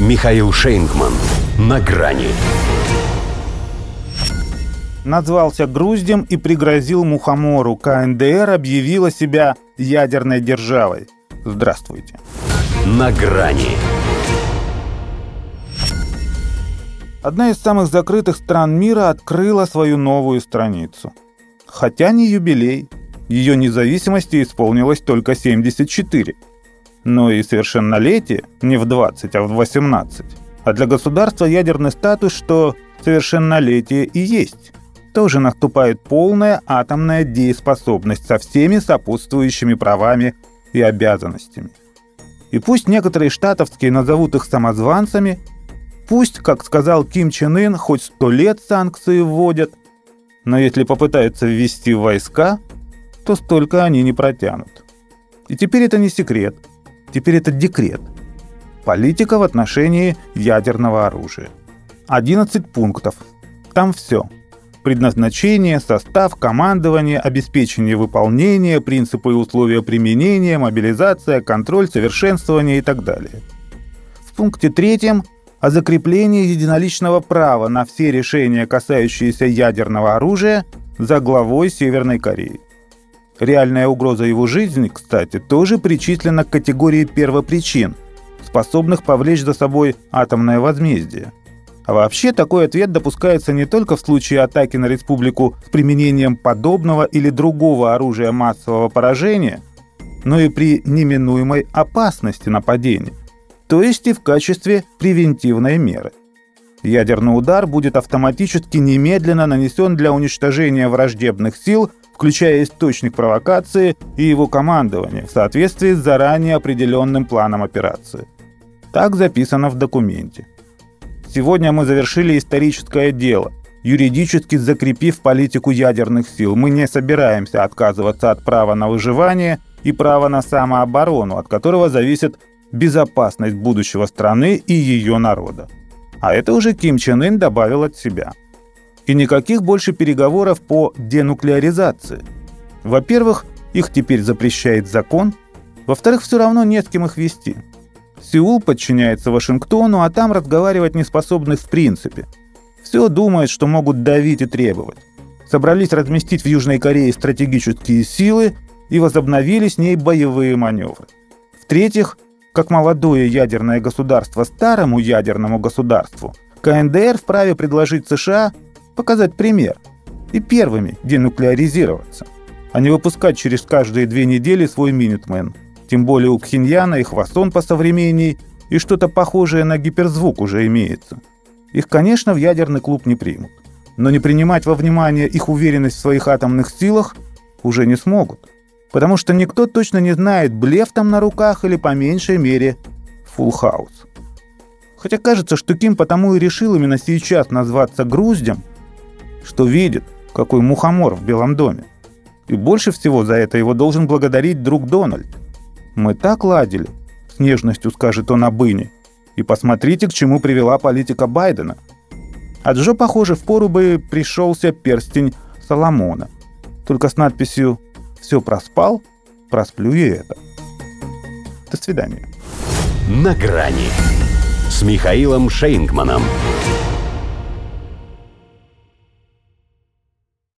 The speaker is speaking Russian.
Михаил Шейнгман. На грани. Назвался груздем и пригрозил мухомору. КНДР объявила себя ядерной державой. Здравствуйте. На грани. Одна из самых закрытых стран мира открыла свою новую страницу. Хотя не юбилей. Ее независимости исполнилось только 74. Но и совершеннолетие не в 20, а в 18. А для государства ядерный статус, что совершеннолетие и есть. Тоже наступает полная атомная дееспособность со всеми сопутствующими правами и обязанностями. И пусть некоторые штатовские назовут их самозванцами, Пусть, как сказал Ким Чен Ын, хоть сто лет санкции вводят, но если попытаются ввести войска, то столько они не протянут. И теперь это не секрет, теперь это декрет. Политика в отношении ядерного оружия. 11 пунктов. Там все. Предназначение, состав, командование, обеспечение выполнения, принципы и условия применения, мобилизация, контроль, совершенствование и так далее. В пункте третьем – о закреплении единоличного права на все решения, касающиеся ядерного оружия, за главой Северной Кореи. Реальная угроза его жизни, кстати, тоже причислена к категории первопричин, способных повлечь за собой атомное возмездие. А вообще такой ответ допускается не только в случае атаки на республику с применением подобного или другого оружия массового поражения, но и при неминуемой опасности нападения то есть и в качестве превентивной меры. Ядерный удар будет автоматически немедленно нанесен для уничтожения враждебных сил, включая источник провокации и его командование в соответствии с заранее определенным планом операции. Так записано в документе. Сегодня мы завершили историческое дело, юридически закрепив политику ядерных сил. Мы не собираемся отказываться от права на выживание и права на самооборону, от которого зависит безопасность будущего страны и ее народа. А это уже Ким Чен Ын добавил от себя. И никаких больше переговоров по денуклеаризации. Во-первых, их теперь запрещает закон. Во-вторых, все равно нет с кем их вести. Сеул подчиняется Вашингтону, а там разговаривать не способны в принципе. Все думают, что могут давить и требовать. Собрались разместить в Южной Корее стратегические силы и возобновили с ней боевые маневры. В-третьих, как молодое ядерное государство старому ядерному государству, КНДР вправе предложить США показать пример и первыми денуклеаризироваться, а не выпускать через каждые две недели свой Минитмен. Тем более у Пхеньяна и Хвасон по современней, и что-то похожее на гиперзвук уже имеется. Их, конечно, в ядерный клуб не примут. Но не принимать во внимание их уверенность в своих атомных силах уже не смогут потому что никто точно не знает, блеф там на руках или по меньшей мере фулл хаус. Хотя кажется, что Ким потому и решил именно сейчас назваться груздем, что видит, какой мухомор в Белом доме. И больше всего за это его должен благодарить друг Дональд. Мы так ладили, с нежностью скажет он об Ине. И посмотрите, к чему привела политика Байдена. А Джо, похоже, в пору бы пришелся перстень Соломона. Только с надписью все проспал, просплю и это. До свидания. На грани с Михаилом Шейнгманом.